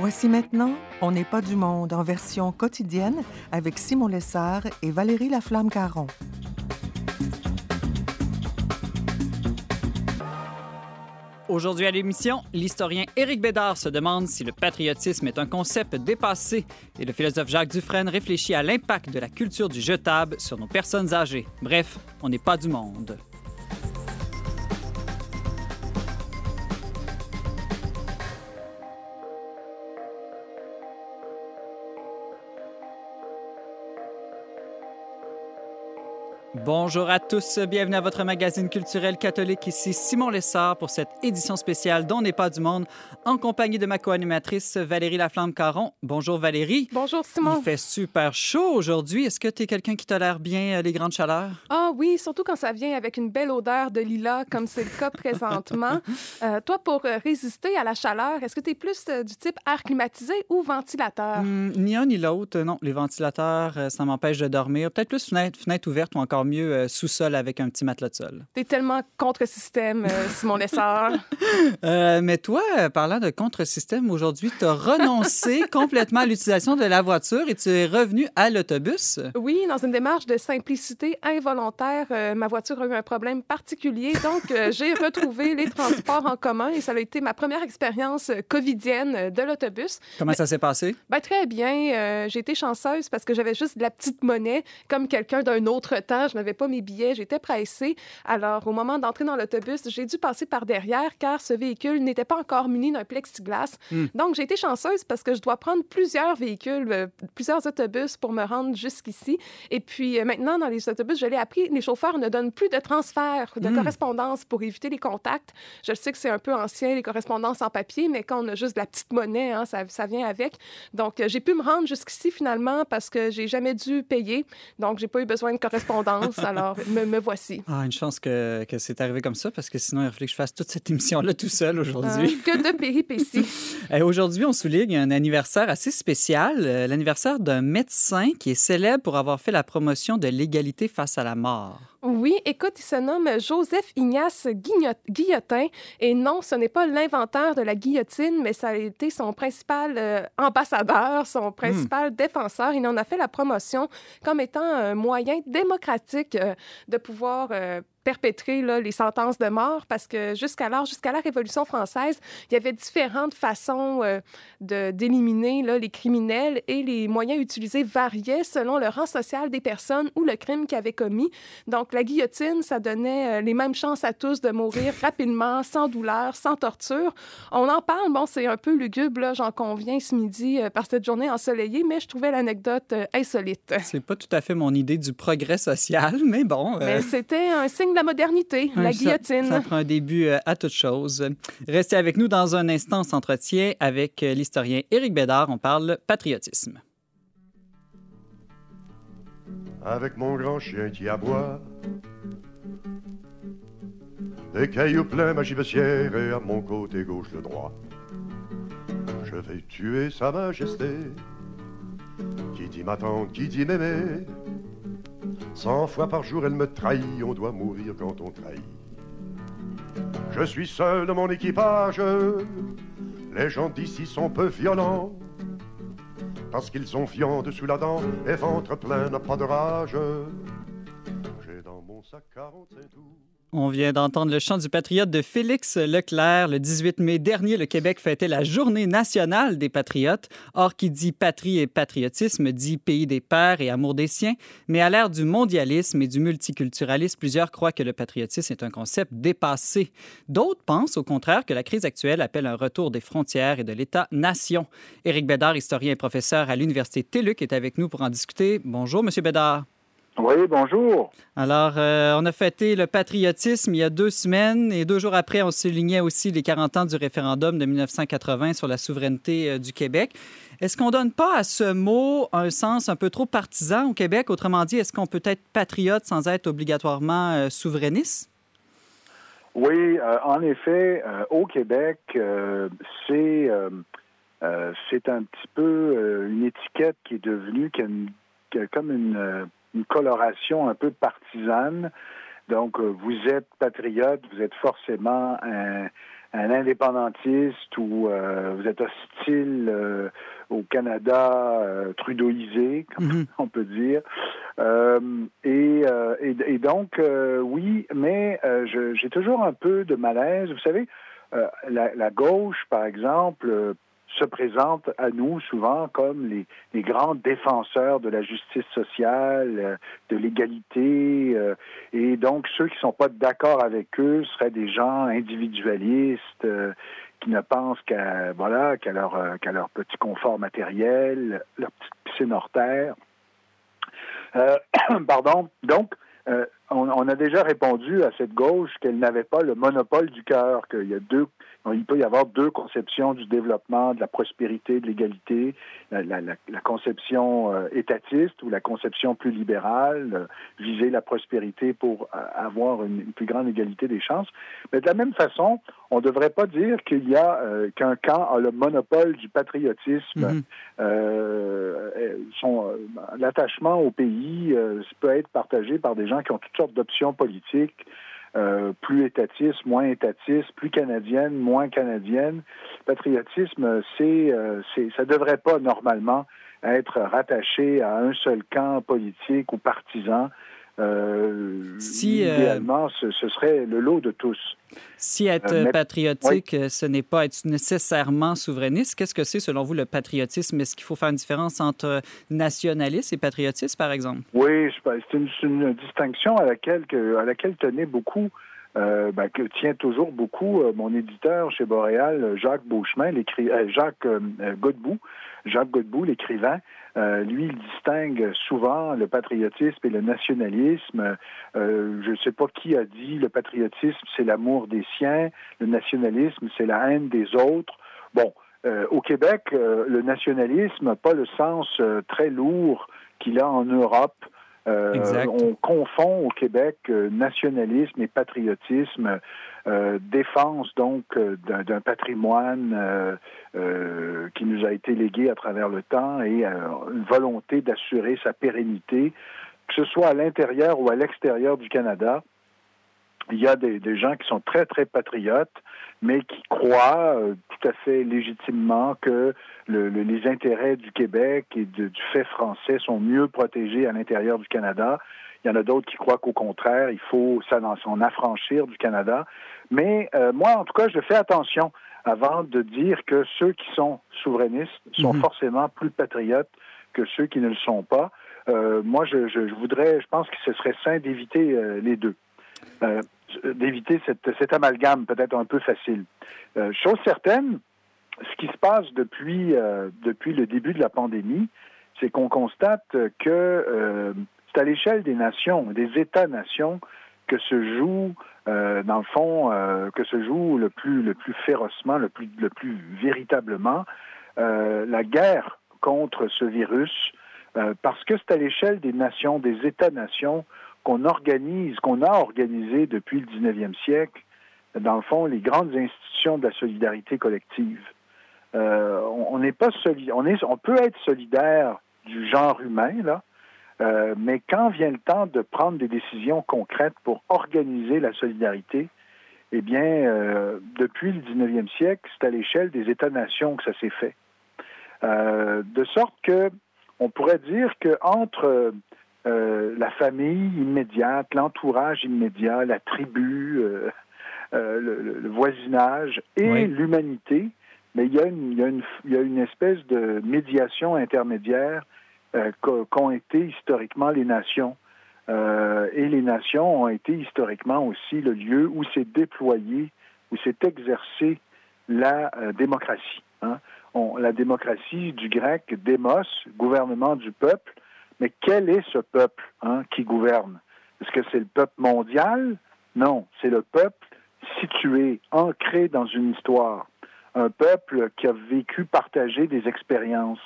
Voici maintenant On n'est pas du monde en version quotidienne avec Simon Lessard et Valérie Laflamme-Caron. Aujourd'hui à l'émission, l'historien Éric Bédard se demande si le patriotisme est un concept dépassé et le philosophe Jacques Dufresne réfléchit à l'impact de la culture du jetable sur nos personnes âgées. Bref, on n'est pas du monde. Bonjour à tous, bienvenue à votre magazine culturel catholique. Ici Simon Lessard pour cette édition spéciale dont n'est pas du monde, en compagnie de ma co-animatrice Valérie Laflamme-Caron. Bonjour Valérie. Bonjour Simon. Il fait super chaud aujourd'hui. Est-ce que tu es quelqu'un qui tolère bien euh, les grandes chaleurs? Ah oui, surtout quand ça vient avec une belle odeur de lilas, comme c'est le cas présentement. Euh, toi, pour euh, résister à la chaleur, est-ce que tu es plus du type air climatisé ou ventilateur? Hmm, ni un ni l'autre, non. Les ventilateurs, ça m'empêche de dormir. Peut-être plus fenêtre, fenêtre ouverte ou encore mieux euh, sous-sol avec un petit matelas de sol. T'es tellement contre-système, euh, Simon Lessard. Euh, mais toi, parlant de contre-système, aujourd'hui, tu as renoncé complètement à l'utilisation de la voiture et tu es revenu à l'autobus. Oui, dans une démarche de simplicité involontaire, ma voiture a eu un problème particulier. Donc, j'ai retrouvé les transports en commun et ça a été ma première expérience covidienne de l'autobus. Comment ça s'est passé? Ben, très bien. j'ai été chanceuse parce que j'avais juste de la petite monnaie, comme quelqu'un d'un autre temps. Je n'avais pas mes billets, j'étais pressée. Alors, au moment d'entrer dans l'autobus, j'ai dû passer par derrière car ce véhicule n'était pas encore muni d'un plexiglas. Hmm. Donc, j'ai été chanceuse parce que je dois prendre plusieurs véhicules, euh, plusieurs autobus pour me rendre jusqu'ici. Et puis, euh, maintenant, dans les autobus, je l'ai appris, les chauffeurs ne donnent plus de transfert, de hmm. correspondance pour éviter les contacts. Je sais que c'est un peu ancien, les correspondances en papier, mais quand on a juste de la petite monnaie, hein, ça, ça, vient avec. Donc, euh, j'ai pu me rendre jusqu'ici finalement parce que j'ai jamais dû payer. Donc, j'ai pas eu besoin de correspondance. Alors, me, voici. Ah, une chance que, que c'est arrivé comme ça, parce que sinon, il aurait fallu que je fasse toute cette émission-là tout seul aujourd'hui. Ah, que de péripéties. aujourd'hui, on souligne un anniversaire assez spécial, euh, l'anniversaire d'un médecin qui est célèbre pour avoir fait la promotion de l'égalité face à la mort. Oui, écoute, il se nomme Joseph Ignace Guillotin. Et non, ce n'est pas l'inventeur de la guillotine, mais ça a été son principal euh, ambassadeur, son principal défenseur. Il en a fait la promotion comme étant un moyen démocratique euh, de pouvoir euh, perpétrer là, les sentences de mort parce que jusqu'alors, jusqu'à la Révolution française, il y avait différentes façons euh, de, d'éliminer là, les criminels et les moyens utilisés variaient selon le rang social des personnes ou le crime qu'ils avaient commis. Donc, la guillotine, ça donnait euh, les mêmes chances à tous de mourir rapidement, sans douleur, sans torture. On en parle, bon, c'est un peu lugubre, là, j'en conviens ce midi euh, par cette journée ensoleillée, mais je trouvais l'anecdote insolite. C'est pas tout à fait mon idée du progrès social, mais bon. Mais c'était un signe la modernité, la guillotine. Ça, prend un début euh, à toute chose. Restez avec nous dans un instant. S'entretient avec euh, l'historien Éric Bédard. On parle patriotisme. Avec mon grand chien qui aboie, des cailloux pleins ma gibecière et à mon côté gauche le droit. Je vais tuer sa majesté, qui dit ma tante, qui dit mémé, Cent fois par jour, elle me trahit, on doit mourir quand on trahit. Je suis seul de mon équipage, les gens d'ici sont peu violents, parce qu'ils ont viande sous la dent et ventre plein n'a pas de rage. J'ai dans mon sac 45 tours. On vient d'entendre le chant du patriote de Félix Leclerc. Le 18 mai dernier, le Québec fêtait la Journée nationale des patriotes. Or, qui dit patrie et patriotisme dit pays des pères et amour des siens. Mais à l'ère du mondialisme et du multiculturalisme, plusieurs croient que le patriotisme est un concept dépassé. D'autres pensent, au contraire, que la crise actuelle appelle un retour des frontières et de l'État-nation. Éric Bédard, historien et professeur à l'Université TELUC, est avec nous pour en discuter. Bonjour, Monsieur Bédard. Oui, bonjour. Alors, euh, on a fêté le patriotisme il y a deux semaines et deux jours après, on soulignait aussi les 40 ans du référendum de 1980 sur la souveraineté euh, du Québec. Est-ce qu'on donne pas à ce mot un sens un peu trop partisan au Québec? Autrement dit, est-ce qu'on peut être patriote sans être obligatoirement euh, souverainiste? Oui, en effet, au Québec, c'est c'est un petit peu une étiquette qui est devenue comme une une coloration un peu partisane. Donc, euh, vous êtes patriote, vous êtes forcément un, un indépendantiste ou vous êtes hostile au Canada trudeauisé, comme mhm. on peut dire. Et, et, donc, oui, mais j'ai toujours un peu de malaise. Vous savez, la, la, gauche, par exemple, se présentent à nous souvent comme les, les grands défenseurs de la justice sociale, euh, de l'égalité, euh, et donc ceux qui ne sont pas d'accord avec eux seraient des gens individualistes euh, qui ne pensent qu'à voilà qu'à leur qu'à leur petit confort matériel, leur petite piscine hors terre. pardon. Donc on, a déjà répondu à cette gauche qu'elle n'avait pas le monopole du cœur, qu'il il peut y avoir deux conceptions du développement, de la prospérité, de l'égalité, la, conception euh, étatiste ou la conception plus libérale, euh, viser la prospérité pour euh, avoir une, plus grande égalité des chances. Mais de la même façon, on ne devrait pas dire qu'il y a qu'un camp a le monopole du patriotisme. Mm-hmm. son l'attachement au pays peut être partagé par des gens qui ont toutes sortes d'options politiques. plus étatistes, moins étatistes, plus canadiennes, moins canadiennes. Patriotisme, c'est, c'est, ça devrait pas normalement être rattaché à un seul camp politique ou partisan. Euh, si, euh, idéalement, ce, serait le lot de tous. Si être euh, patriotique, ce n'est pas être nécessairement souverainiste, qu'est-ce que c'est selon vous le patriotisme? Est-ce qu'il faut faire une différence entre nationaliste et patriotisme, par exemple? Oui, c'est une, une, distinction à laquelle, à laquelle tenait beaucoup euh, ben, que tient toujours beaucoup euh, mon éditeur chez Boréal, Jacques Beauchemin, euh, Jacques Godbout, Jacques Godbout, l'écrivain. lui, il distingue souvent le patriotisme et le nationalisme. je ne sais pas qui a dit le patriotisme, c'est l'amour des siens, le nationalisme, c'est la haine des autres. Bon, au Québec, le nationalisme n'a pas le sens très lourd qu'il a en Europe. Euh, on confond au Québec euh, nationalisme et patriotisme, euh, défense donc d'un patrimoine qui nous a été légué à travers le temps et une volonté d'assurer sa pérennité, que ce soit à l'intérieur ou à l'extérieur du Canada il y a des, gens qui sont très, très patriotes, mais qui croient euh, tout à fait légitimement que les intérêts du Québec et du fait français sont mieux protégés à l'intérieur du Canada. Il y en a d'autres qui croient qu'au contraire, il faut s'en affranchir du Canada. Mais euh, moi, en tout cas, je fais attention avant de dire que ceux qui sont souverainistes sont mhm. forcément plus patriotes que ceux qui ne le sont pas. Euh, moi, je, je, voudrais, je pense que ce serait sain d'éviter les deux. Euh, d'éviter cet amalgame peut-être un peu facile. Euh, chose certaine, ce qui se passe depuis, euh, depuis le début de la pandémie, c'est qu'on constate que c'est à l'échelle des nations, des États-nations, que se joue, dans le fond, que se joue le plus, le plus férocement, le plus, le plus véritablement, la guerre contre ce virus, parce que c'est à l'échelle des nations, des États-nations, qu'on organise, qu'on a organisé depuis le 19e siècle, dans le fond, les grandes institutions de la solidarité collective. Euh, on n'est pas on, est, on peut être solidaire du genre humain, là, euh, mais quand vient le temps de prendre des décisions concrètes pour organiser la solidarité, eh bien, euh, depuis le 19e siècle, c'est à l'échelle des États-nations que ça s'est fait. de sorte que on pourrait dire que entre euh, la famille immédiate, l'entourage immédiat, la tribu, euh, euh, le, voisinage et l'humanité, mais il y, a une, il, y a une, il y, a une, espèce de médiation intermédiaire qu'ont été historiquement les nations. et les nations ont été historiquement aussi le lieu où s'est déployé, où s'est exercée la démocratie. Hein. la démocratie du grec démos, gouvernement du peuple, mais quel est ce peuple hein, qui gouverne? Est-ce que c'est le peuple mondial? Non, c'est le peuple situé, ancré dans une histoire. Un peuple qui a vécu, partagé des expériences.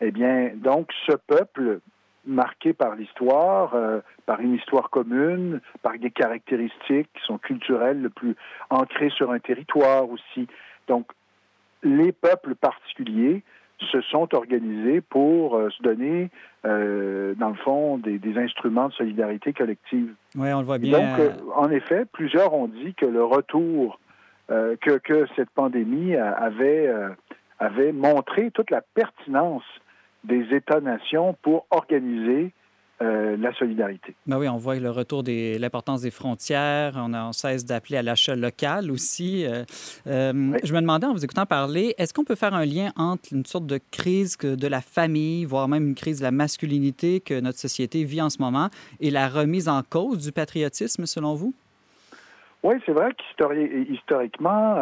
Eh bien, donc, ce peuple marqué par l'histoire, euh, par une histoire commune, par des caractéristiques qui sont culturelles, le plus ancrées sur un territoire aussi. Donc, les peuples particuliers se sont organisés pour euh, se donner, euh, dans le fond, des, instruments de solidarité collective. Oui, on le voit bien. donc, euh, en effet, plusieurs ont dit que le retour que, que, cette pandémie avait, avait montré toute la pertinence des États-nations pour organiser euh, la solidarité. Ben oui, on voit le retour de l'importance des frontières. On, a, cesse d'appeler à l'achat local aussi. Euh, euh, je me demandais, en vous écoutant parler, est-ce qu'on peut faire un lien entre une sorte de crise de la famille, voire même une crise de la masculinité que notre société vit en ce moment, et la remise en cause du patriotisme, selon vous? Oui, c'est vrai qu'historiquement,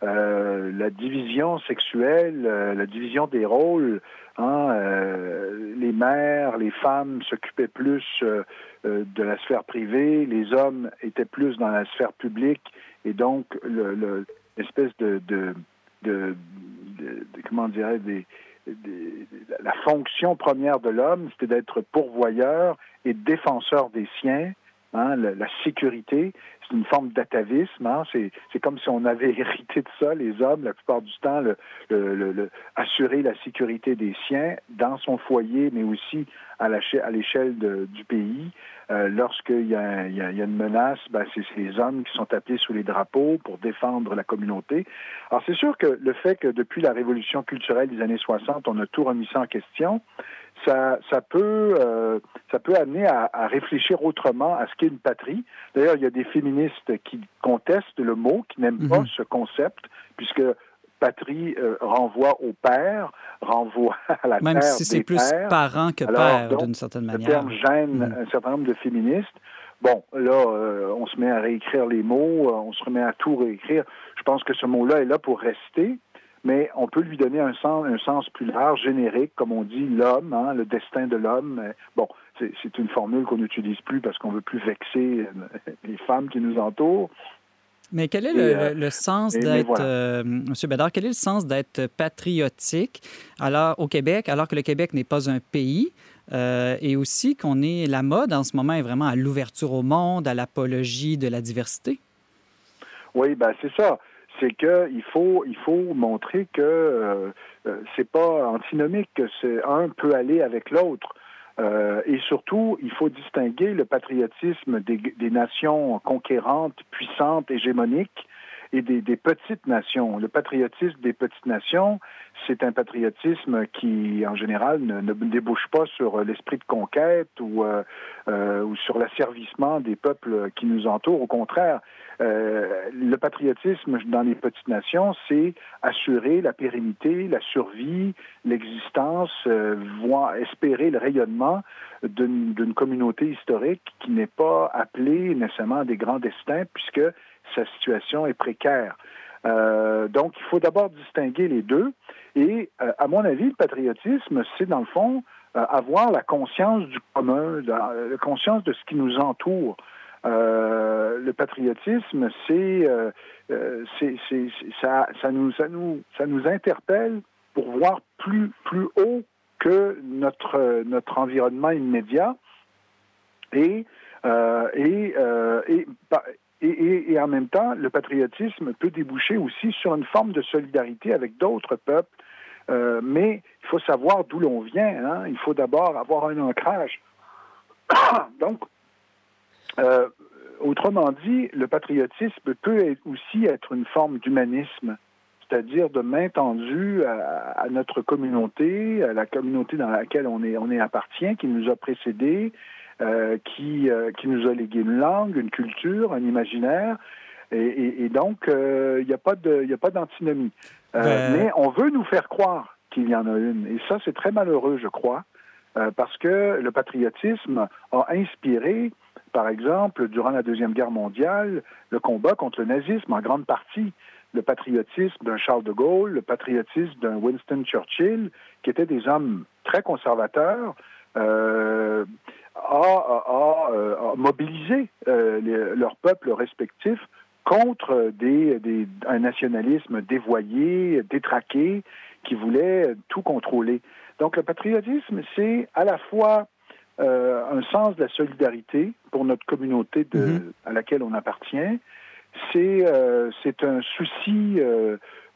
la division sexuelle, la division des rôles Hein, euh, les mères, les femmes s'occupaient plus euh, euh, de la sphère privée, les hommes étaient plus dans la sphère publique, et donc l'espèce le, de, de, de, comment dirais des, la fonction première de l'homme, c'était d'être pourvoyeur et défenseur des siens, hein, la, sécurité c'est une forme d'atavisme. Hein? C'est, comme si on avait hérité de ça, les hommes, la plupart du temps, assurer la sécurité des siens dans son foyer, mais aussi à, l'échelle du pays. Euh, lorsqu'il y, a, une menace, ben, c'est les hommes qui sont appelés sous les drapeaux pour défendre la communauté. Alors c'est sûr que le fait que depuis la révolution culturelle des années 60, on a tout remis ça en question, ça, ça, peut, euh, ça peut amener à, réfléchir autrement à ce qu'est une patrie. D'ailleurs, il y a des féministes qui contestent le mot, qui n'aiment pas mhm. ce concept, puisque patrie euh, renvoie au père, renvoie à la Même si c'est plus parent que père, d'une certaine manière. Le terme gêne mhm. un certain nombre de féministes. Bon, là, euh, on se met à réécrire les mots, on se remet à tout réécrire. Je pense que ce mot-là est là pour rester mais on peut lui donner un sens, un sens plus large, générique, comme on dit, l'homme, hein, le destin de l'homme. Bon, c'est une formule qu'on n'utilise plus parce qu'on veut plus vexer euh, les femmes qui nous entourent. Mais quel est le, euh, sens d'être, euh, Monsieur Bédard, quel est le sens d'être patriotique alors au Québec, alors que le Québec n'est pas un pays? et aussi qu'on est la mode en ce moment est vraiment à l'ouverture au monde, à l'apologie de la diversité? Oui, ben c'est ça c'est qu'il faut, il faut montrer que euh, euh, c'est pas antinomique, que c'est un peut aller avec l'autre. Euh, et surtout, il faut distinguer le patriotisme des, des nations conquérantes, puissantes, hégémoniques, et des, des, petites nations. Le patriotisme des petites nations, c'est un patriotisme qui, en général, ne, ne débouche pas sur l'esprit de conquête ou, euh, euh, ou sur l'asservissement des peuples qui nous entourent. Au contraire, euh, le patriotisme dans les petites nations, c'est assurer la pérennité, la survie, l'existence, euh, voir, espérer le rayonnement d'une communauté historique qui n'est pas appelée nécessairement à des grands destins puisque sa situation est précaire. Euh, donc, il faut d'abord distinguer les deux. Et, euh, à mon avis, le patriotisme, c'est dans le fond euh, avoir la conscience du commun, la, conscience de ce qui nous entoure. le patriotisme, c'est, ça, ça, nous, ça, nous, ça nous interpelle pour voir plus, plus haut que notre, notre environnement immédiat et, et, et, et, en même temps, le patriotisme peut déboucher aussi sur une forme de solidarité avec d'autres peuples. Euh, mais il faut savoir d'où l'on vient. Hein. Il faut d'abord avoir un ancrage. Donc, euh, autrement dit, le patriotisme peut aussi être une forme d'humanisme, c'est-à-dire de main tendue à, notre communauté, à la communauté dans laquelle on est, on est appartient, qui nous a précédés, qui, euh, qui nous a légué une langue, une culture, un imaginaire. Et, donc, il euh, n'y a pas d'antinomie. Ben- mais on veut nous faire croire qu'il y en a une. Et ça, c'est très malheureux, je crois, parce que le patriotisme a inspiré, par exemple, durant la Deuxième Guerre mondiale, le combat contre le nazisme en grande partie le patriotisme d'un Charles de Gaulle, le patriotisme d'un Winston Churchill, qui étaient des hommes très conservateurs, euh, a, euh, mobilisé euh, leurs peuples respectifs contre des, un nationalisme dévoyé, détraqué, qui voulait tout contrôler. Donc le patriotisme, c'est à la fois un sens de la solidarité pour notre communauté de, mm-hmm. à laquelle on appartient, c'est c'est un souci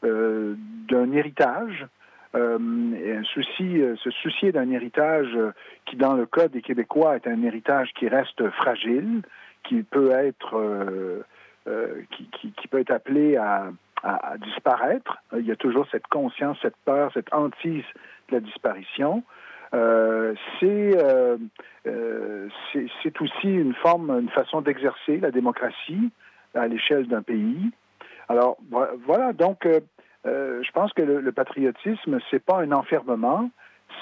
d'un héritage euh, souci, euh, se soucier d'un héritage euh, qui, dans le cas des Québécois, est un héritage qui reste fragile, qui peut être qui, qui, peut être appelé à, à, disparaître. Il y a toujours cette conscience, cette peur, cette hantise de la disparition. Euh, euh, c'est c'est aussi une forme, une façon d'exercer la démocratie à l'échelle d'un pays. Alors voilà, donc euh, je pense que le, le patriotisme, c'est pas un enfermement,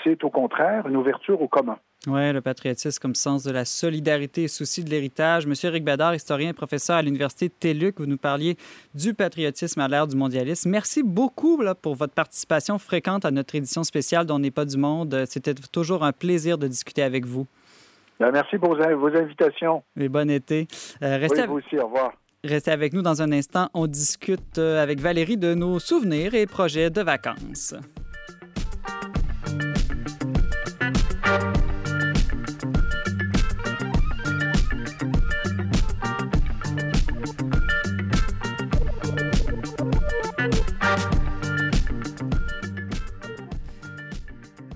c'est au contraire une ouverture au commun. Oui, le patriotisme comme sens de la solidarité et souci de l'héritage. Monsieur Eric Badard, historien et professeur à l'Université de TELUC, vous nous parliez du patriotisme à l'ère du mondialisme. Merci beaucoup là, pour votre participation fréquente à notre édition spéciale dont n'est pas du monde. C'était toujours un plaisir de discuter avec vous. Ben, merci pour vos, invitations. Et bon été. Euh, restez oui, vous aussi, au revoir. Restez avec nous dans un instant. On discute euh, avec Valérie de nos souvenirs et projets de vacances.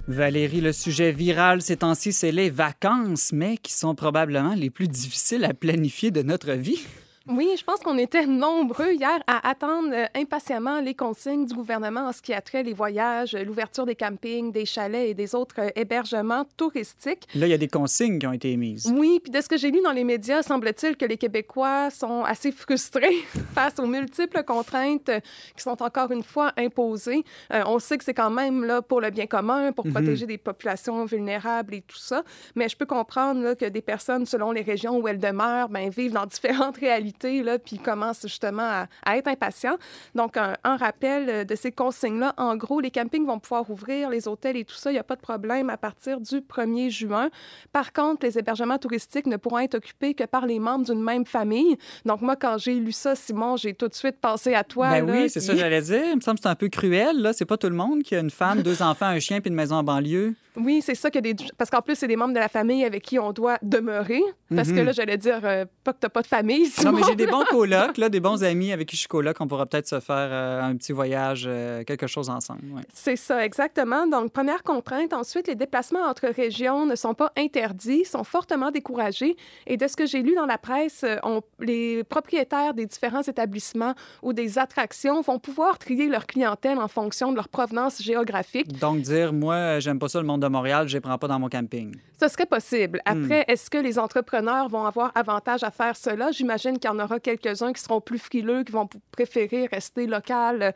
Valérie, le sujet viral ces temps-ci, c'est les vacances, mais qui sont probablement les plus difficiles à planifier de notre vie. Oui, je pense qu'on était nombreux hier à attendre euh, impatiemment les consignes du gouvernement en ce qui a trait les voyages, l'ouverture des campings, des chalets et des autres euh, hébergements touristiques. Là, il y a des consignes qui ont été émises. Oui, puis de ce que j'ai lu dans les médias, semble-t-il que les Québécois sont assez frustrés face aux multiples contraintes euh, qui sont encore une fois imposées. on sait que c'est quand même là pour le bien commun, pour mhm. protéger des populations vulnérables et tout ça, mais je peux comprendre là, que des personnes, selon les régions où elles demeurent, ben, vivent dans différentes réalités là, puis commence justement à, être impatient. Donc, un, rappel euh, de ces consignes-là. En gros, les campings vont pouvoir ouvrir, les hôtels et tout ça, il n'y a pas de problème à partir du 1er juin. Par contre, les hébergements touristiques ne pourront être occupés que par les membres d'une même famille. Donc, moi, quand j'ai lu ça, Simon, j'ai tout de suite pensé à toi. Ben oui, c'est ça que j'allais dire. Il me semble que c'est un peu cruel. Là, c'est pas tout le monde qui a une femme, deux enfants, un chien puis une maison en banlieue. Oui, c'est ça que des. Parce qu'en plus, c'est des membres de la famille avec qui on doit demeurer. Parce que mhm. là, j'allais dire, euh, pas que t'as pas de famille. Non, mais j'ai des bons colocs, là, des bons amis avec qui je suis coloc. On pourra peut-être se faire euh, un petit voyage, euh, quelque chose ensemble. C'est ça, exactement. Donc, première contrainte. Ensuite, les déplacements entre régions ne sont pas interdits, sont fortement découragés. Et de ce que j'ai lu dans la presse, on... les propriétaires des différents établissements ou des attractions vont pouvoir trier leur clientèle en fonction de leur provenance géographique. Donc, dire, moi, j'aime pas ça le monde de Montréal, je les prends pas dans mon camping. Ce serait possible. Hmm. Après, est-ce que les entrepreneurs vont avoir avantage à faire cela? J'imagine qu'il y en aura quelques-uns qui seront plus frileux, qui vont préférer rester local euh,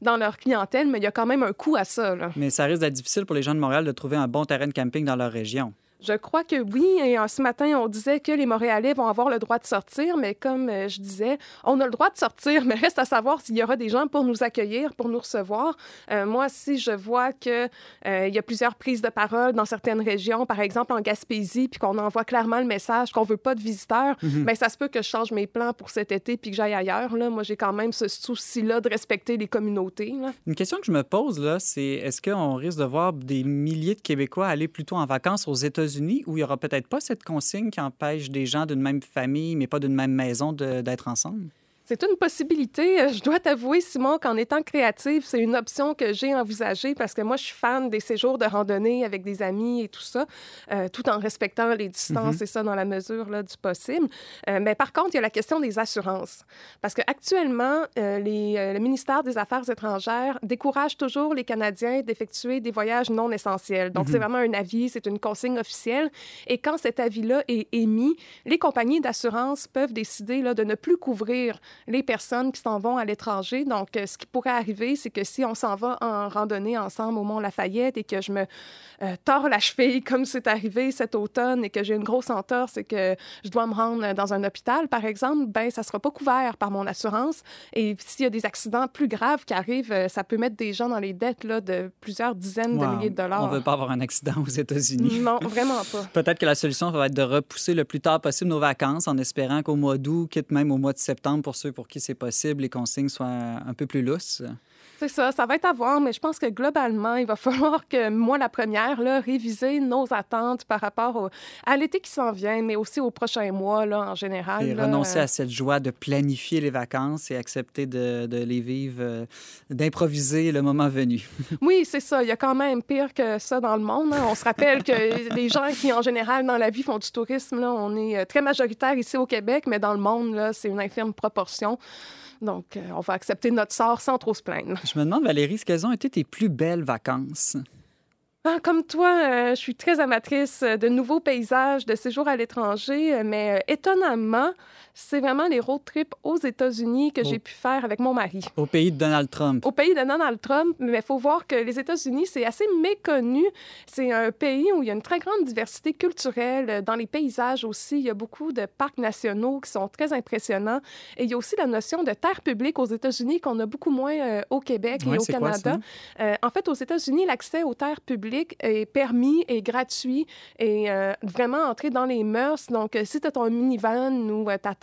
dans leur clientèle, mais il y a quand même un coût à ça. Mais ça risque d'être difficile pour les gens de Montréal de trouver un bon terrain de camping dans leur région. Je crois que oui. Et euh, ce matin, on disait que les Montréalais vont avoir le droit de sortir, mais comme euh, je disais, on a le droit de sortir, mais reste à savoir s'il y aura des gens pour nous accueillir, pour nous recevoir. Euh, moi, si je vois qu'il il y a plusieurs prises de parole dans certaines régions, par exemple en Gaspésie, puis qu'on envoie clairement le message qu'on veut pas de visiteurs, mm ça se peut que je change mes plans pour cet été puis que j'aille ailleurs. Là. Moi, j'ai quand même ce souci-là de respecter les communautés. Une question que je me pose, là, c'est est-ce qu'on risque de voir des milliers de Québécois aller plutôt en vacances aux États-Unis? Où il n'y aura peut-être pas cette consigne qui empêche des gens d'une même famille, mais pas d'une même maison, d'être ensemble? C'est une possibilité. Euh, je dois t'avouer, Simon, qu'en étant créative, c'est une option que j'ai envisagée parce que moi, je suis fan des séjours de randonnée avec des amis et tout ça, euh, tout en respectant les distances mhm. et ça dans la mesure là, du possible. Euh, mais par contre, il y a la question des assurances. Parce qu'actuellement, les, le ministère des Affaires étrangères décourage toujours les Canadiens d'effectuer des voyages non essentiels. Donc, c'est mhm. vraiment un avis, c'est une consigne officielle. Et quand cet avis-là est émis, les compagnies d'assurance peuvent décider là, de ne plus couvrir les personnes qui s'en vont à l'étranger. Donc, euh, ce qui pourrait arriver, c'est que si on s'en va en randonnée ensemble au Mont-Lafayette et que je me euh, tords la cheville, comme c'est arrivé cet automne, et que j'ai une grosse entorse et que je dois me rendre dans un hôpital, par exemple, ben ça sera pas couvert par mon assurance. Et s'il y a des accidents plus graves qui arrivent, euh, ça peut mettre des gens dans les dettes là, de plusieurs dizaines de milliers de dollars. On veut pas avoir un accident aux États-Unis. Non, vraiment pas. Peut-être que la solution va être de repousser le plus tard possible nos vacances en espérant qu'au mois d'août, quitte même au mois de septembre, pour pour qui c'est possible, les consignes soient un peu plus lousses. C'est ça, ça va être à voir, mais je pense que globalement, il va falloir que moi, la première, là, réviser nos attentes par rapport à l'été qui s'en vient, mais aussi aux prochains mois, là, en général. Et renoncer à cette joie de planifier les vacances et accepter de, de les vivre, euh, d'improviser le moment venu. oui, c'est ça. Il y a quand même pire que ça dans le monde. Hein. On se rappelle que les gens qui, en général, dans la vie, font du tourisme, là, on est euh, très majoritaire ici au Québec, mais dans le monde, là, c'est une infime proportion portion. Donc, on va accepter notre sort sans trop se plaindre. Je me demande, Valérie, quelles ont été tes plus belles vacances? Ah, comme toi, je suis très amatrice de nouveaux paysages, de séjours à l'étranger, mais étonnamment, c'est vraiment les road trips aux États-Unis que j'ai pu faire avec mon mari. Au pays de Donald Trump. Au pays de Donald Trump, mais il faut voir que les États-Unis, c'est assez méconnu. C'est un pays où il y a une très grande diversité culturelle. Dans les paysages aussi, il y a beaucoup de parcs nationaux qui sont très impressionnants. Et il y a aussi la notion de terre publique aux États-Unis qu'on a beaucoup moins euh, au Québec et au Canada. Euh, en fait, aux États-Unis, l'accès aux terres publiques est permis et gratuit et euh, vraiment entrer dans les mœurs. Donc, si tu as ton minivan ou ta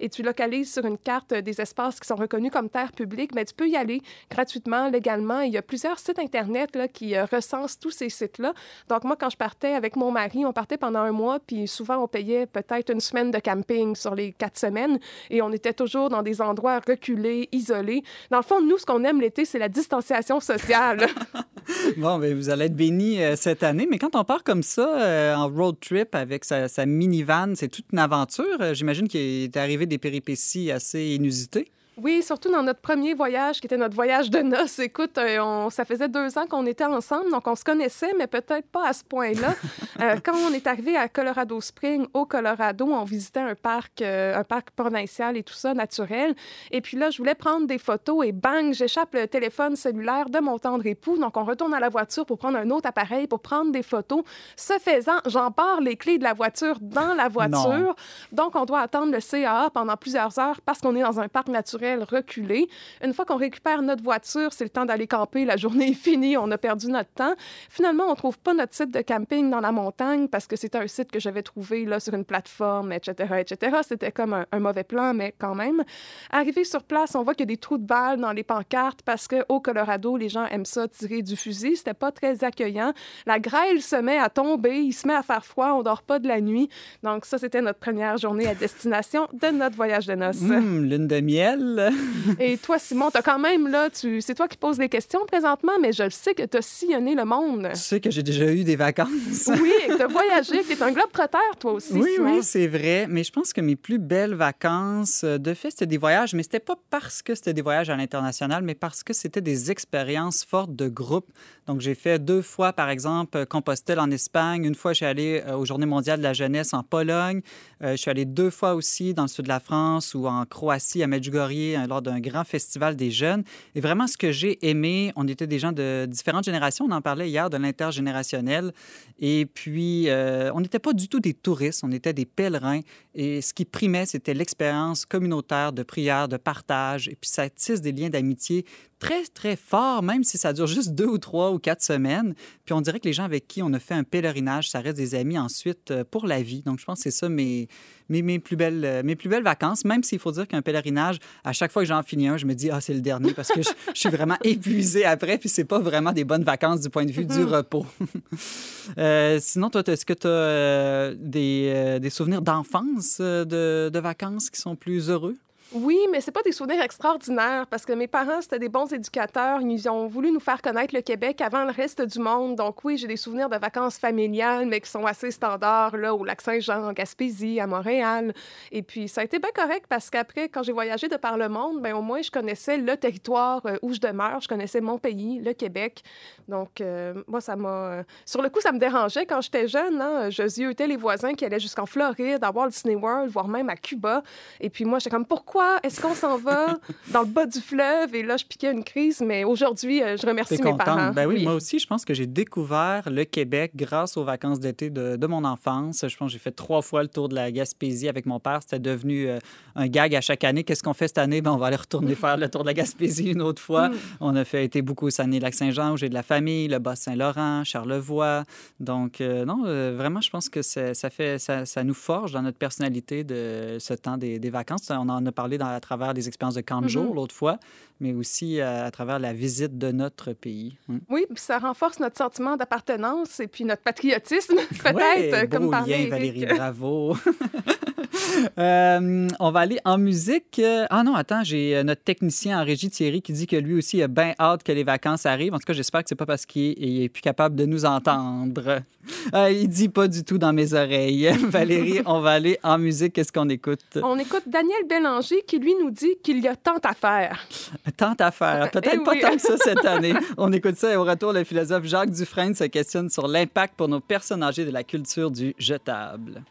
et tu localises sur une carte des espaces qui sont reconnus comme terre publique, mais tu peux y aller gratuitement, légalement. il y a plusieurs sites Internet là, qui euh, recensent tous ces sites-là. Donc, moi, quand je partais avec mon mari, on partait pendant un mois, puis souvent, on payait peut-être une semaine de camping sur les quatre semaines. Et on était toujours dans des endroits reculés, isolés. Dans le fond, nous, ce qu'on aime l'été, c'est la distanciation sociale. bon, bien, vous allez être bénis euh, cette année. Mais quand on part comme ça, euh, en road trip avec sa, sa minivan, c'est toute une aventure. J'imagine qu'il est arrivé des péripéties assez inusitées. Oui, surtout dans notre premier voyage, qui était notre voyage de noces. Écoute, euh, on, ça faisait deux ans qu'on était ensemble, donc on se connaissait, mais peut-être pas à ce point-là. Euh, quand on est arrivé à Colorado Springs, au Colorado, on visitait un parc, euh, un parc provincial et tout ça, naturel. Et puis là, je voulais prendre des photos et bang, j'échappe le téléphone cellulaire de mon tendre époux. Donc, on retourne à la voiture pour prendre un autre appareil pour prendre des photos. Ce faisant, j'embarque les clés de la voiture dans la voiture. Donc, on doit attendre le CAA pendant plusieurs heures parce qu'on est dans un parc naturel reculer. Une fois qu'on récupère notre voiture, c'est le temps d'aller camper. La journée est finie, on a perdu notre temps. Finalement, on trouve pas notre site de camping dans la montagne parce que c'était un site que j'avais trouvé là sur une plateforme, etc., etc. C'était comme un, mauvais plan, mais quand même. Arrivé sur place, on voit qu'il y a des trous de balles dans les pancartes parce que au Colorado, les gens aiment ça tirer du fusil. C'était pas très accueillant. La grêle se met à tomber, il se met à faire froid, on dort pas de la nuit. Donc ça, c'était notre première journée à destination de notre voyage de noces. Mmh, lune de miel. Et toi, Simon, as quand même, là, tu... c'est toi qui poses les questions présentement, mais je sais que tu as sillonné le monde. Tu sais que j'ai déjà eu des vacances. oui, et que tu as voyagé, tu es un globe trotteur, toi aussi. Oui, oui, c'est vrai. Mais je pense que mes plus belles vacances, euh, de fait, c'était des voyages, mais c'était pas parce que c'était des voyages à l'international, mais parce que c'était des expériences fortes de groupe. Donc, j'ai fait deux fois, par exemple, Compostelle en Espagne. Une fois, je suis allé euh, aux Journées mondiales de la jeunesse en Pologne. Euh, je suis allé deux fois aussi dans le sud de la France ou en Croatie, à Medjugorje, euh, lors d'un grand festival des jeunes. Et vraiment, ce que j'ai aimé, on était des gens de différentes générations. On en parlait hier de l'intergénérationnel. Et puis, on n'était pas du tout des touristes, on était des pèlerins. Et ce qui primait, c'était l'expérience communautaire de prière, de partage. Et puis, ça tisse des liens d'amitié très, très fort, même si ça dure juste deux ou trois ou quatre semaines. Puis on dirait que les gens avec qui on a fait un pèlerinage, ça reste des amis ensuite euh, pour la vie. Donc je pense que c'est ça mes, mes, mes, plus belles, euh, mes plus belles vacances, même s'il faut dire qu'un pèlerinage, à chaque fois que j'en finis un, je me dis, ah, c'est le dernier parce que je, suis vraiment épuisé après, puis c'est pas vraiment des bonnes vacances du point de vue du mm-hmm. repos. euh, sinon, toi, est-ce que tu as euh, des, des, souvenirs d'enfance de, de vacances qui sont plus heureux? Oui, mais c'est pas des souvenirs extraordinaires parce que mes parents, c'était des bons éducateurs. Ils ont voulu nous faire connaître le Québec avant le reste du monde. Donc oui, j'ai des souvenirs de vacances familiales, mais qui sont assez standards, là, au Lac-Saint-Jean, en Gaspésie, à Montréal. Et puis, ça a été bien correct parce qu'après, quand j'ai voyagé de par le monde, ben au moins, je connaissais le territoire euh, où je demeure. Je connaissais mon pays, le Québec. Donc, euh, moi, ça m'a... Euh, sur le coup, ça me dérangeait quand j'étais jeune. Hein? Je ziotais les voisins qui allaient jusqu'en Floride, à Walt Disney World, voire même à Cuba. Et puis moi, j'étais comme, pourquoi est-ce qu'on s'en va dans le bas du fleuve? Et là, je piquais une crise, mais aujourd'hui, euh, je remercie mes parents. Ben oui, moi aussi, je pense que j'ai découvert le Québec grâce aux vacances d'été de, mon enfance. Je pense que j'ai fait trois fois le tour de la Gaspésie avec mon père. C'était devenu euh, un gag à chaque année. Qu'est-ce qu'on fait cette année? Ben, on va aller retourner faire le tour de la Gaspésie une autre fois. Mm. On a fait été beaucoup au lac saint jean où j'ai de la famille, le Bas-Saint-Laurent, Charlevoix. Donc, euh, non, vraiment, je pense que ça, fait, ça, ça, nous forge dans notre personnalité de ce temps des, des vacances. On en a parlé à travers des expériences de camp de jour mm-hmm. l'autre fois, mais aussi à, travers la visite de notre pays. Mm. Oui, puis ça renforce notre sentiment d'appartenance et puis notre patriotisme, peut-être, comme lien, Valérie, bravo. Euh, on va aller en musique. Ah non, attends, j'ai euh, notre technicien en régie Thierry qui dit que lui aussi a bien hâte que les vacances arrivent. En tout cas, j'espère que c'est pas parce qu'il est, plus capable de nous entendre. Euh, il dit pas du tout dans mes oreilles. Valérie, on va aller en musique. Qu'est-ce qu'on écoute? On écoute Daniel Bélanger qui, lui, nous dit qu'il y a tant à faire. Tant à faire. Peut-être eh pas tant que ça cette année. On écoute ça et au retour, le philosophe Jacques Dufresne se questionne sur l'impact pour nos personnes âgées de la culture du jetable.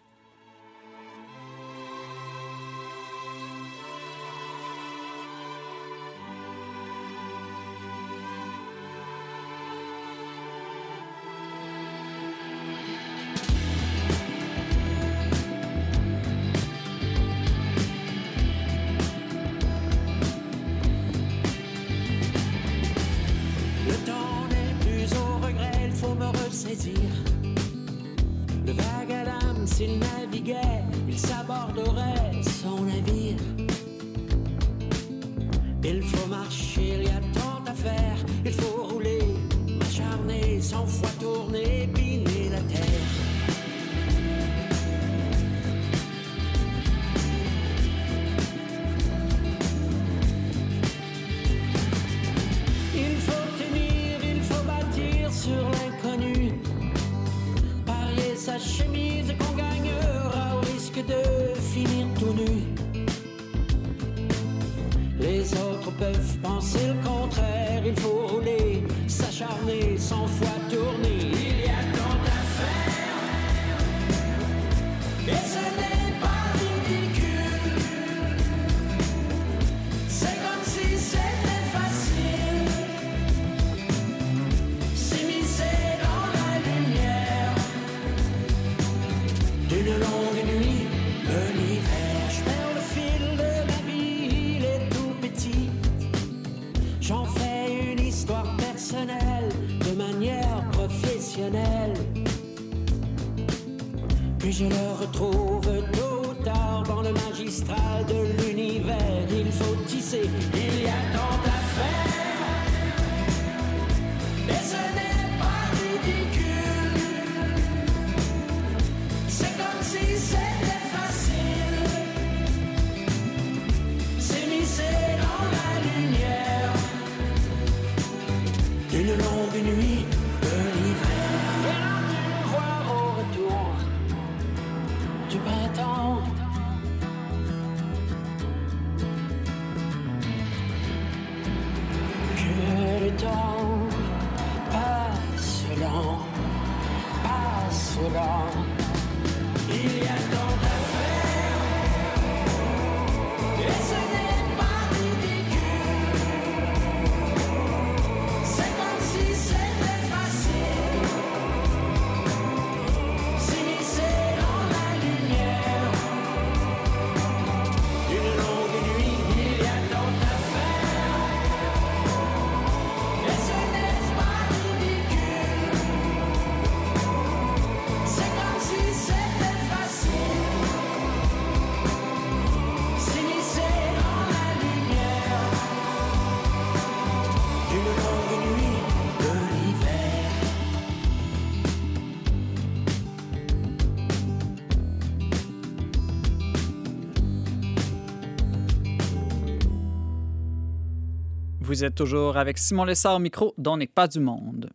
Vous êtes toujours avec Simon Lessard au micro dont n'est pas du monde.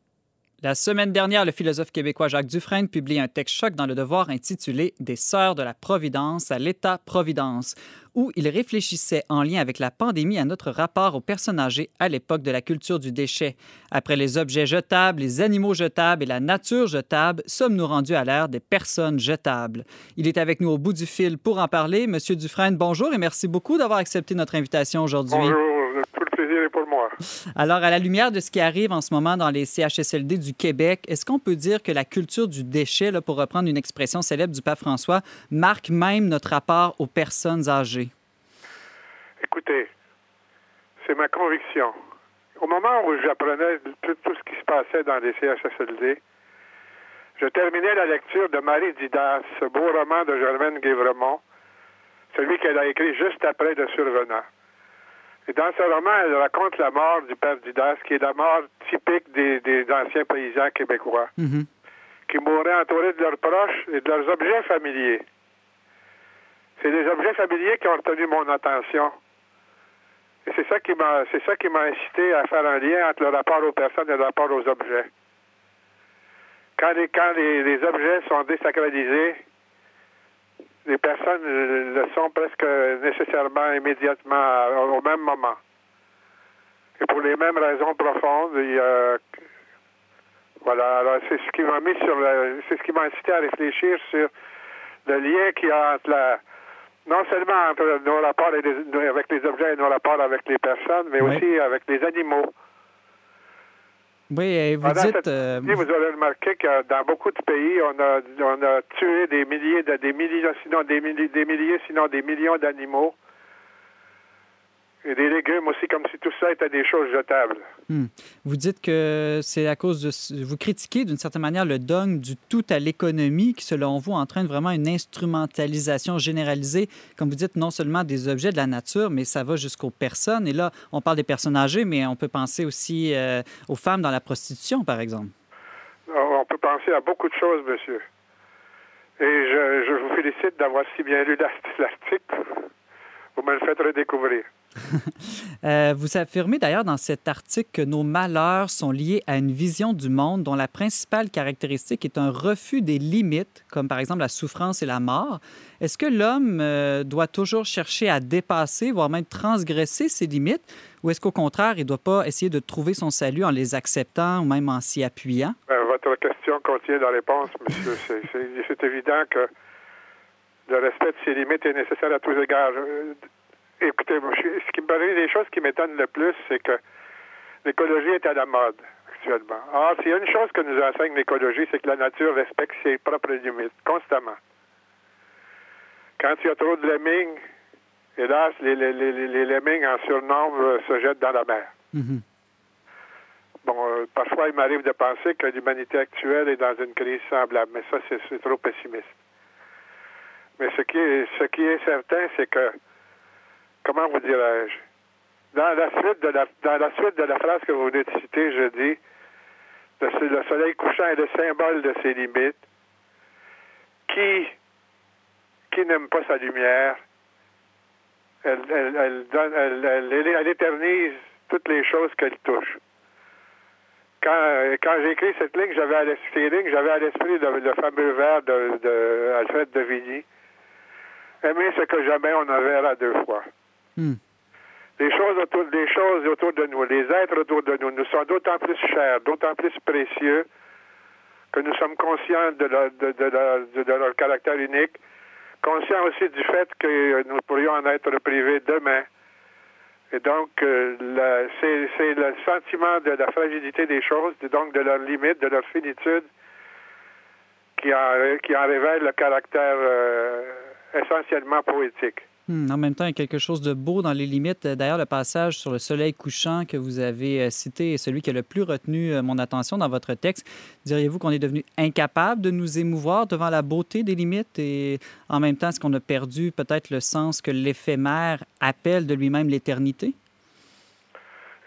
La semaine dernière, le philosophe québécois Jacques Dufresne publie un texte choc dans Le Devoir intitulé Des sœurs de la Providence à l'État-providence, où il réfléchissait en lien avec la pandémie à notre rapport aux personnes âgées à l'époque de la culture du déchet. Après les objets jetables, les animaux jetables et la nature jetable, sommes-nous rendus à l'ère des personnes jetables? Il est avec nous au bout du fil pour en parler. Monsieur Dufresne, bonjour et merci beaucoup d'avoir accepté notre invitation aujourd'hui. Bonjour pour moi. Alors, à la lumière de ce qui arrive en ce moment dans les CHSLD du Québec, est-ce qu'on peut dire que la culture du déchet, là, pour reprendre une expression célèbre du pape François, marque même notre rapport aux personnes âgées? Écoutez, c'est ma conviction. Au moment où j'apprenais tout, ce qui se passait dans les CHSLD, je terminais la lecture de Marie Didas, ce beau roman de Germaine Guévremont, celui qu'elle a écrit juste après de Survenant. Et dans ce roman, elle raconte la mort du père Didas, qui est la mort typique des, anciens paysans québécois, mm-hmm. qui mouraient entourés de leurs proches et de leurs objets familiers. C'est les objets familiers qui ont retenu mon attention. Et c'est ça qui m'a c'est ça qui m'a incité à faire un lien entre le rapport aux personnes et le rapport aux objets. Quand les, quand les, les objets sont désacralisés, les personnes le sont presque nécessairement immédiatement au même moment. Et pour les mêmes raisons profondes, il y a voilà, alors c'est ce qui m'a mis sur le, c'est ce qui m'a incité à réfléchir sur le lien qu'il y a entre la, non seulement entre nos rapports avec les objets et nos rapports avec les personnes, mais Oui. aussi avec les animaux. Oui, et vous Pendant dites... euh, année, vous avez remarqué que dans beaucoup de pays, on a, on a tué des milliers, de, des millions, sinon des milliers, des milliers, sinon des millions d'animaux. Et des légumes aussi, comme si tout ça était des choses jetables. Hmm. Vous dites que c'est à cause de... Vous critiquez d'une certaine manière le dogme du tout à l'économie qui, selon vous, entraîne vraiment une instrumentalisation généralisée, comme vous dites, non seulement des objets de la nature, mais ça va jusqu'aux personnes. Et là, on parle des personnes âgées, mais on peut penser aussi euh, aux femmes dans la prostitution, par exemple. On peut penser à beaucoup de choses, monsieur. Et je, je vous félicite d'avoir si bien lu l'art- l'article. Vous me le faites redécouvrir. Euh, vous affirmez d'ailleurs dans cet article que nos malheurs sont liés à une vision du monde dont la principale caractéristique est un refus des limites, comme par exemple la souffrance et la mort. Est-ce que l'homme euh, doit toujours chercher à dépasser, voire même transgresser ses limites, ou est-ce qu'au contraire, il ne doit pas essayer de trouver son salut en les acceptant ou même en s'y appuyant? Ben, votre question contient la réponse, monsieur. C'est évident que le respect de ses limites est nécessaire à tous égards. Écoutez, ce qui me paraît, les choses qui m'étonnent le plus, c'est que l'écologie est à la mode actuellement. Or, s'il y a une chose que nous enseigne l'écologie, c'est que la nature respecte ses propres limites, constamment. Quand il y a trop de lemmings, hélas, les, les, les, les- les lemmings en surnombre euh, se jettent dans la mer. Mhm. Bon, euh, parfois, il m'arrive de penser que l'humanité actuelle est dans une crise semblable, mais ça, c'est c'est trop pessimiste. Mais ce qui est, ce qui est certain, c'est que, comment vous dirais-je, dans la suite de la, dans la suite de la phrase que vous venez de citer, je dis, le, le soleil couchant est le symbole de ses limites. Qui, qui n'aime pas sa lumière, elle, elle, elle, donne, elle, éternise toutes les choses qu'elle touche quand, quand j'ai écrit cette ligne, j'avais à l'esprit, j'avais à l'esprit le, fameux vers de, de Alfred de Vigny. Aimer ce que jamais on ne verra deux fois. Hmm. Les choses autour, les choses autour de nous, les êtres autour de nous, nous sont d'autant plus chers, d'autant plus précieux que nous sommes conscients de leur, de, de de- leur caractère unique, conscients aussi du fait que nous pourrions en être privés demain. Et donc, euh, c'est le sentiment de la fragilité des choses, donc de leurs limites, de leur finitude, qui en, qui en révèle le caractère euh, essentiellement poétique. Hmm, En même temps, il y a quelque chose de beau dans les limites. D'ailleurs, le passage sur le soleil couchant que vous avez euh, cité est celui qui a le plus retenu euh, mon attention dans votre texte. Diriez-vous qu'on est devenu incapable de nous émouvoir devant la beauté des limites et en même temps, est-ce qu'on a perdu peut-être le sens que l'éphémère appelle de lui-même l'éternité?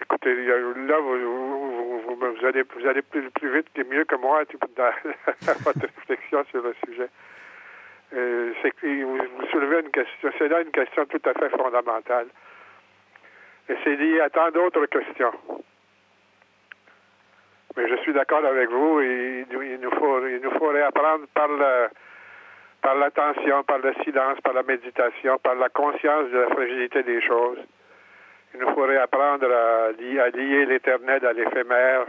Écoutez, là, vous, allez, plus vite et mieux que moi dans votre réflexion sur le sujet. Euh, c'est vous, soulevez une question, c'est là une question tout à fait fondamentale. Et c'est lié à tant d'autres questions. Mais je suis d'accord avec vous, il, nous- faut, il nous faut réapprendre par par l'attention, par le silence, par la méditation, par la conscience de la fragilité des choses. Il nous faut réapprendre à, li- à lier l'éternel à l'éphémère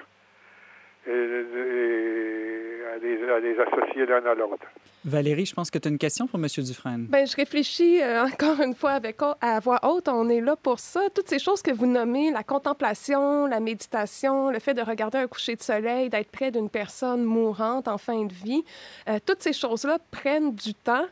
et, et à, les, à les associer l'un à l'autre. Valérie, je pense que tu as une question pour M. Dufresne. Ben, je réfléchis euh, encore une fois avec à voix haute. On est là pour ça. Toutes ces choses que vous nommez, la contemplation, la méditation, le fait de regarder un coucher de soleil, d'être près d'une personne mourante en fin de vie, euh, toutes ces choses-là prennent du temps.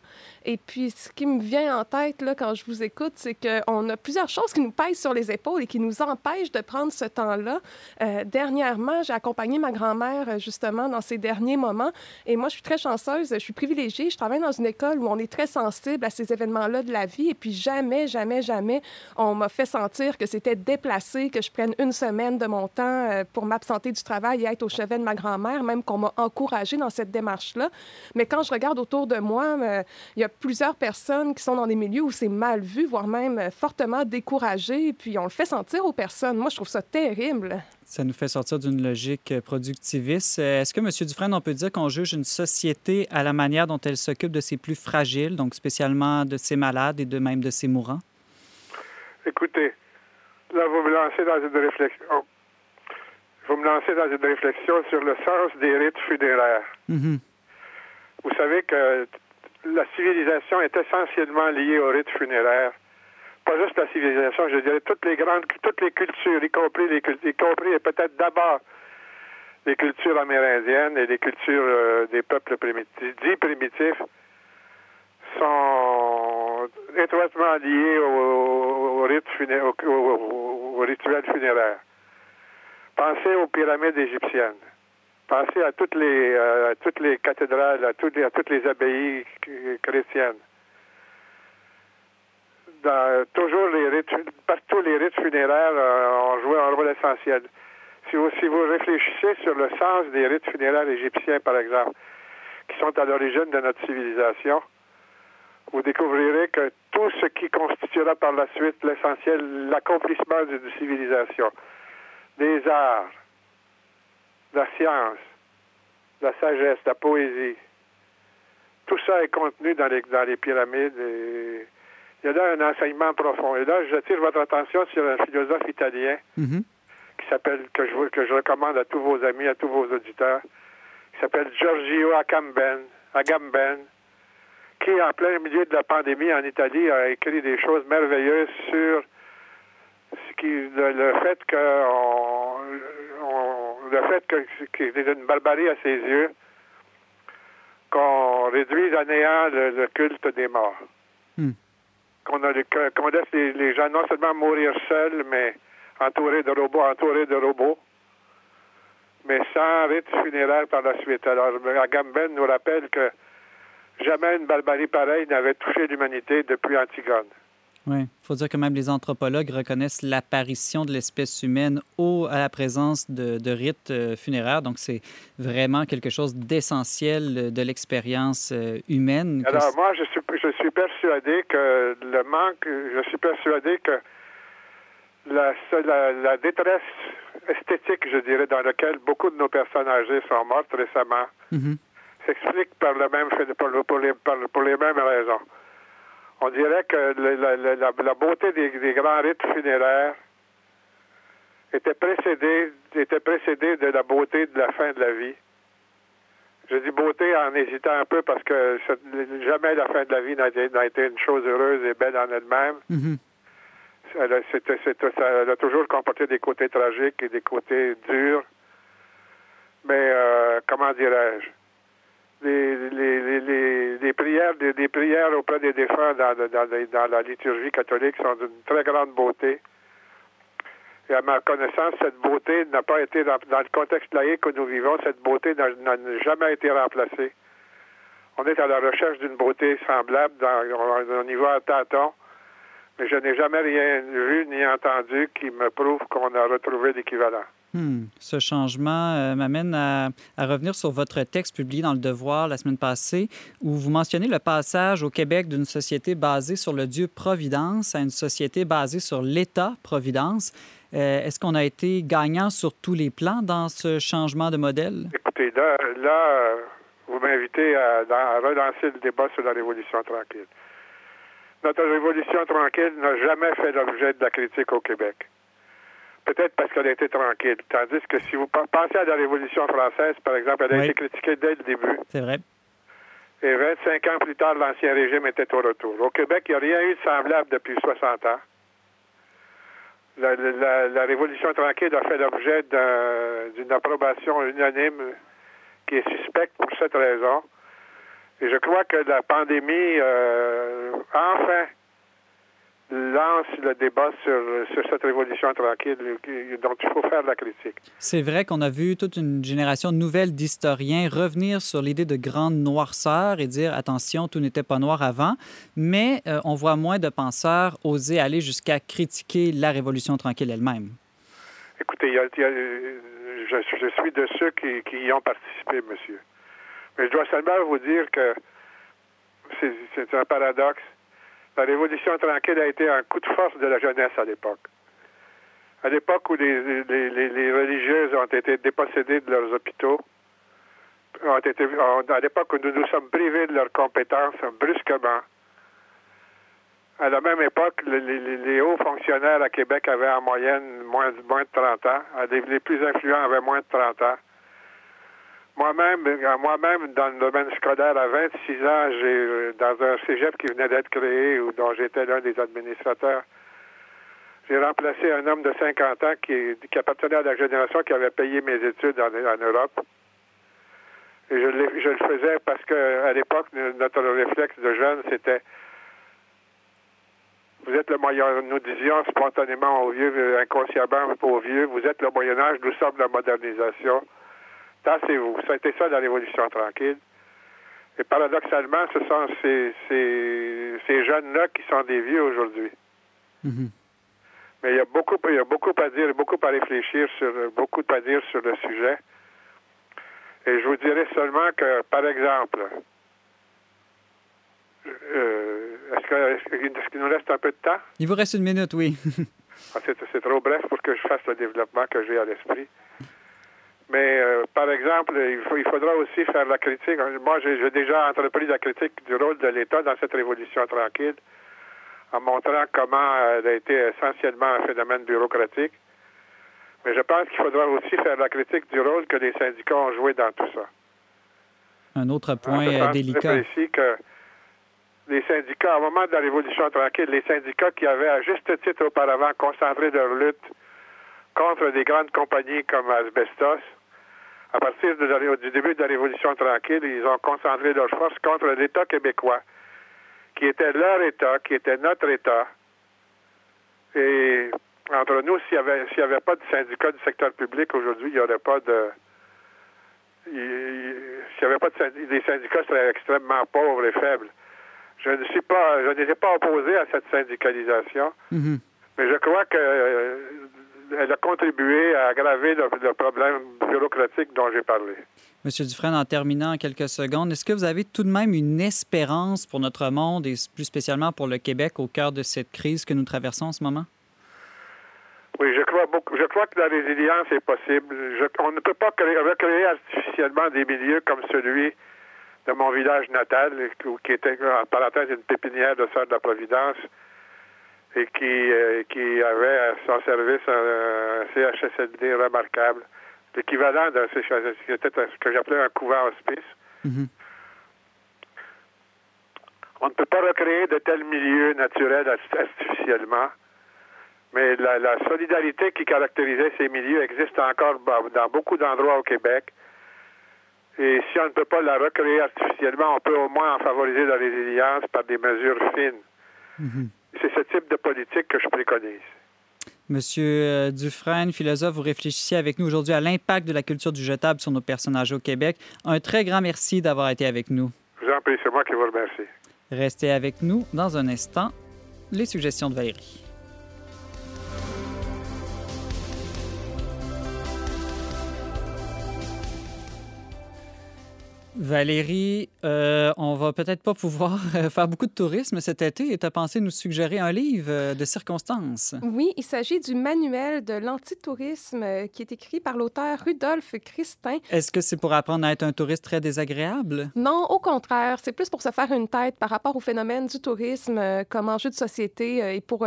Et puis, ce qui me vient en tête là, quand je vous écoute, c'est qu'on a plusieurs choses qui nous pèsent sur les épaules et qui nous empêchent de prendre ce temps-là. Euh, dernièrement, j'ai accompagné ma grand-mère justement dans ces derniers moments. Et moi, je suis très chanceuse. Je suis privilégiée Je travaille dans une école où on est très sensible à ces événements-là de la vie. Et puis jamais, jamais, jamais, on m'a fait sentir que c'était déplacé, que je prenne une semaine de mon temps euh, pour m'absenter du travail et être au chevet de ma grand-mère, même qu'on m'a encouragée dans cette démarche-là. Mais quand je regarde autour de moi, euh, il y a plusieurs personnes qui sont dans des milieux où c'est mal vu, voire même euh, fortement découragé. Puis on le fait sentir aux personnes. Moi, je trouve ça terrible. Ça nous fait sortir d'une logique productiviste. Est-ce que, M. Dufresne, on peut dire qu'on juge une société à la manière dont elle s'occupe de ses plus fragiles, donc spécialement de ses malades et de même de ses mourants? Écoutez, là, vous me lancez dans une réflexion. Vous me lancez dans une réflexion sur le sens des rites funéraires. Mhm. Vous savez que la civilisation est essentiellement liée aux rites funéraires pas juste la civilisation, je dirais toutes les grandes, toutes les cultures, y compris les y compris et peut-être d'abord les cultures amérindiennes et les cultures euh, des peuples primitifs, dits primitifs, sont étroitement liés au, au, rituel funéraire. Pensez aux pyramides égyptiennes. Pensez à toutes les, euh, à toutes les cathédrales, à toutes les, à toutes les abbayes chrétiennes toujours les rites, partout les rites funéraires euh, ont joué un rôle essentiel. Si vous, si vous réfléchissez sur le sens des rites funéraires égyptiens, par exemple, qui sont à l'origine de notre civilisation, vous découvrirez que tout ce qui constituera par la suite l'essentiel, l'accomplissement d'une civilisation, des arts, la science, la sagesse, la poésie, tout ça est contenu dans les, dans les pyramides et il y a là un enseignement profond. Et là, j'attire votre attention sur un philosophe italien Mhm. qui s'appelle, que je, que je recommande à tous vos amis, à tous vos auditeurs, qui s'appelle Giorgio Agamben, Agamben, qui, en plein milieu de la pandémie en Italie, a écrit des choses merveilleuses sur ce qui, le, le fait que on, on- le fait que ait une barbarie à ses yeux, qu'on réduise à néant le, le culte des morts. Hmm. Qu'on les- laisse les, les gens non seulement mourir seuls, mais entourés de robots, entourés de robots, mais sans rite funéraire par la suite. Alors, Agamben nous rappelle que jamais une barbarie pareille n'avait touché l'humanité depuis Antigone. Oui, il faut dire que même les anthropologues reconnaissent l'apparition de l'espèce humaine au, à la présence de, de rites euh, funéraires. Donc, c'est vraiment quelque chose d'essentiel euh, de l'expérience euh, humaine. Alors, moi, je suis, je suis persuadé que le manque, je suis persuadé que la, la, la détresse esthétique, je dirais, dans laquelle beaucoup de nos personnes âgées sont mortes récemment, Mhm. s'explique par le même fait, pour, le- pour les, par- pour les mêmes raisons. On dirait que la, la- la- la beauté des, des grands rites funéraires était précédée, était précédée de la beauté de la fin de la vie. Je dis beauté en hésitant un peu parce que jamais la fin de la vie n'a été, une chose heureuse et belle en elle-même. Mhm. Elle a, c'était- c'était- ça- elle a toujours comporté des côtés tragiques et des côtés durs. Mais euh, comment dirais-je? Les, les, les, les, prières, des, prières auprès des défunts dans, la liturgie catholique sont d'une très grande beauté. Et à ma connaissance, cette beauté n'a pas été, dans, dans le contexte laïque que nous vivons, cette beauté n'a, n'a jamais été remplacée. On est à la recherche d'une beauté semblable, dans, on, on y va à tâtons, mais je n'ai jamais rien vu ni entendu qui me prouve qu'on a retrouvé l'équivalent. Hmm. Ce changement euh, m'amène à, à revenir sur votre texte publié dans Le Devoir la semaine passée, où vous mentionnez le passage au Québec d'une société basée sur le Dieu Providence à une société basée sur l'État Providence. Euh, Est-ce qu'on a été gagnant sur tous les plans dans ce changement de modèle? Écoutez, là, là vous m'invitez à, à relancer le débat sur la Révolution tranquille. Notre Révolution tranquille n'a jamais fait l'objet de la critique au Québec. Peut-être parce qu'elle a été tranquille. Tandis que si vous pe- pensez à la Révolution française, par exemple, elle a Oui. été critiquée dès le début. C'est vrai. Et 25 ans plus tard, l'Ancien Régime était au retour. Au Québec, il n'y a rien eu de semblable depuis 60 ans. La, la- la Révolution tranquille a fait l'objet d'un- d'une approbation unanime qui est suspecte pour cette raison. Et je crois que la pandémie, euh, enfin, lance le débat sur, sur cette révolution tranquille dont il faut faire la critique. C'est vrai qu'on a vu toute une génération nouvelle d'historiens revenir sur l'idée de grande noirceur et dire attention, tout n'était pas noir avant, mais euh, on voit moins de penseurs oser aller jusqu'à critiquer la révolution tranquille elle-même. Écoutez, je, je, suis de ceux qui, qui y ont participé, monsieur. Mais je dois seulement vous dire que c'est un paradoxe la Révolution tranquille a été un coup de force de la jeunesse à l'époque. À l'époque où les, religieuses ont été dépossédées de leurs hôpitaux, ont été, à l'époque où nous nous sommes privés de leurs compétences brusquement, à la même époque, les, hauts fonctionnaires à Québec avaient en moyenne moins, moins de 30 ans. Les, plus influents avaient moins de 30 ans. Moi-même, euh, moi-même, dans le domaine scolaire, à 26 ans, j'ai euh, dans un cégep qui venait d'être créé ou dont j'étais l'un des administrateurs, j'ai remplacé un homme de 50 ans qui, qui, appartenait à la génération qui avait payé mes études en, Europe. Et je, je, le faisais parce que à l'époque, notre réflexe de jeune, c'était vous êtes le moyen, nous disions spontanément aux vieux, inconsciemment aux vieux, vous êtes le Moyen Âge, nous sommes la modernisation. Tassez-vous. Ça a été ça la Révolution tranquille. Et paradoxalement, ce sont ces, ces, jeunes-là qui sont des vieux aujourd'hui. Mhm. Mais il y a beaucoup, il y a beaucoup à dire, beaucoup à réfléchir sur, beaucoup à dire sur le sujet. Et je vous dirais seulement que, par exemple, euh, est-ce qu'il nous reste un peu de temps? Il vous reste une minute, oui. Ah, c'est trop bref pour que je fasse le développement que j'ai à l'esprit. Mais euh, par exemple, il, faut, il faudra aussi faire la critique. Moi, j'ai déjà entrepris la critique du rôle de l'État dans cette révolution tranquille, en montrant comment elle a été essentiellement un phénomène bureaucratique. Mais je pense qu'il faudra aussi faire la critique du rôle que les syndicats ont joué dans tout ça. Un autre point euh, délicat. Précis que les syndicats, au moment de la Révolution tranquille, les syndicats qui avaient à juste titre auparavant concentré leur lutte contre des grandes compagnies comme Asbestos, à partir du début de la Révolution tranquille, ils ont concentré leurs forces contre l'État québécois, qui était leur État, qui était notre État. Et entre nous, s'il n'y avait, pas de syndicat du secteur public aujourd'hui, il n'y aurait pas de. S'il n'y avait pas de des syndicats seraient extrêmement pauvres et faibles. Je ne suis pas, je n'étais pas opposé à cette syndicalisation, mm-hmm. mais je crois que elle a contribué à aggraver le, problème bureaucratique dont j'ai parlé. Monsieur Dufresne, en terminant en quelques secondes, est-ce que vous avez tout de même une espérance pour notre monde et plus spécialement pour le Québec au cœur de cette crise que nous traversons en ce moment? Oui, je crois beaucoup. Je crois que la résilience est possible. on ne peut pas recréer artificiellement des milieux comme celui de mon village natal, qui était en parenthèse une pépinière de Sœur de la Providence et qui, euh, qui avait à son service un, CHSLD remarquable, l'équivalent d'un CHSLD, qui était ce que j'appelais un couvent hospice. Mm-hmm. On ne peut pas recréer de tels milieux naturels artificiellement, mais la, la solidarité qui caractérisait ces milieux existe encore dans beaucoup d'endroits au Québec. Et si on ne peut pas la recréer artificiellement, on peut au moins en favoriser la résilience par des mesures fines. Mm-hmm. C'est ce type de politique que je préconise. Monsieur euh, Dufresne, philosophe, vous réfléchissez avec nous aujourd'hui à l'impact de la culture du jetable sur nos personnages au Québec. Un très grand merci d'avoir été avec nous. Je vous en prie, c'est moi qui vous remercie. Restez avec nous dans un instant. Les suggestions de Valérie. Valérie, euh, on va peut-être pas pouvoir euh, faire beaucoup de tourisme cet été et tu as pensé nous suggérer un livre euh, de circonstances? Oui, il s'agit du manuel de l'antitourisme qui est écrit par l'auteur Rudolf Christin. Est-ce que c'est pour apprendre à être un touriste très désagréable? Non, au contraire. C'est plus pour se faire une tête par rapport au phénomène du tourisme comme enjeu de société et pour.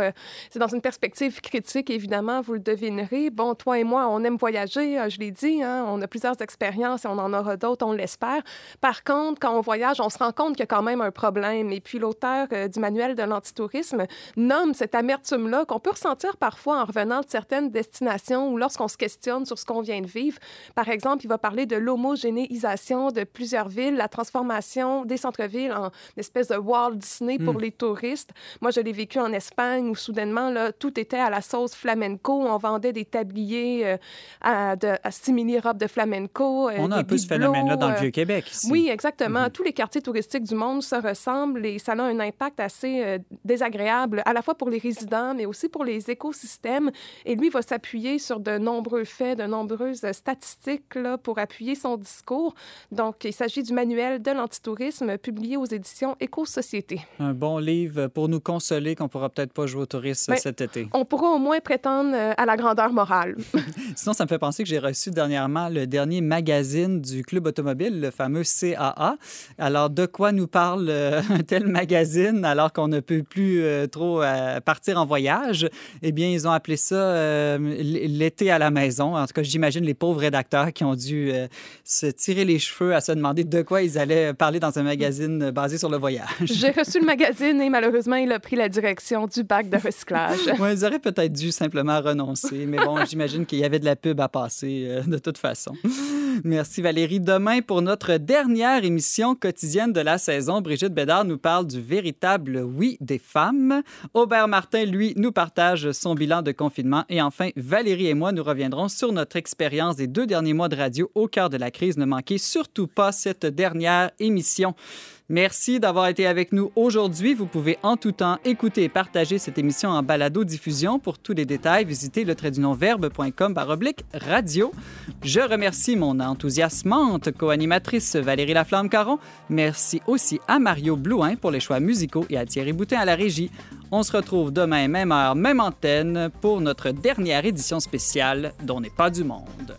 c'est dans une perspective critique, évidemment, vous le devinerez. Bon, toi et moi, on aime voyager, je l'ai dit, hein, on a plusieurs expériences et on en aura d'autres, on l'espère. Par contre, quand on voyage, on se rend compte qu'il y a quand même un problème. Et puis l'auteur euh, du manuel de l'antitourisme nomme cette amertume-là qu'on peut ressentir parfois en revenant de certaines destinations ou lorsqu'on se questionne sur ce qu'on vient de vivre. Par exemple, il va parler de l'homogénéisation de plusieurs villes, la transformation des centres-villes en espèce de Walt Disney pour Hmm. les touristes. Moi, je l'ai vécu en Espagne où soudainement, là, tout était à la sauce flamenco. On vendait des tabliers euh, à, de, à simili-robes de flamenco. euh, On a un peu ce phénomène-là dans le Vieux-Québec ici. oui, exactement. Mhm. Tous les quartiers touristiques du monde se ressemblent et ça a un impact assez euh, désagréable, à la fois pour les résidents, mais aussi pour les écosystèmes. Et lui va s'appuyer sur de nombreux faits, de nombreuses statistiques là, pour appuyer son discours. Donc, il s'agit du manuel de l'antitourisme publié aux éditions Éco-Société. Un bon livre pour nous consoler qu'on pourra peut-être pas jouer au tourisme Ben, cet été. On pourra au moins prétendre euh, à la grandeur morale. Sinon, ça me fait penser que j'ai reçu dernièrement le dernier magazine du Club automobile, le fameux CAA. Alors, de quoi nous parle euh, un tel magazine alors qu'on ne peut plus euh, trop euh, partir en voyage? Eh bien, ils ont appelé ça l'été à la maison. En tout cas, j'imagine les pauvres rédacteurs qui ont dû se tirer les cheveux à se demander de quoi ils allaient parler dans un magazine basé sur le voyage. J'ai reçu le magazine et malheureusement, il a pris la direction du bac de recyclage. Ils auraient peut-être dû simplement renoncer, mais bon, j'imagine qu'il y avait de la pub à passer euh, de toute façon. Merci Valérie. Demain, pour notre dernière émission quotidienne de la saison, Brigitte Bédard nous parle du véritable oui des femmes. Aubert Martin, lui, nous partage son bilan de confinement. Et enfin, Valérie et moi, nous reviendrons sur notre expérience des deux derniers mois de radio au cœur de la crise. Ne manquez surtout pas cette dernière émission. Merci d'avoir été avec nous aujourd'hui. Vous pouvez en tout temps écouter et partager cette émission en balado-diffusion. Pour tous les détails, visitez le verbe.com radio. Je remercie mon enthousiasmante co-animatrice Valérie Laflamme-Caron. Merci aussi à Mario Blouin pour les choix musicaux et à Thierry Boutin à la régie. On se retrouve demain, même heure, même antenne, pour notre dernière édition spéciale dont n'est pas du monde.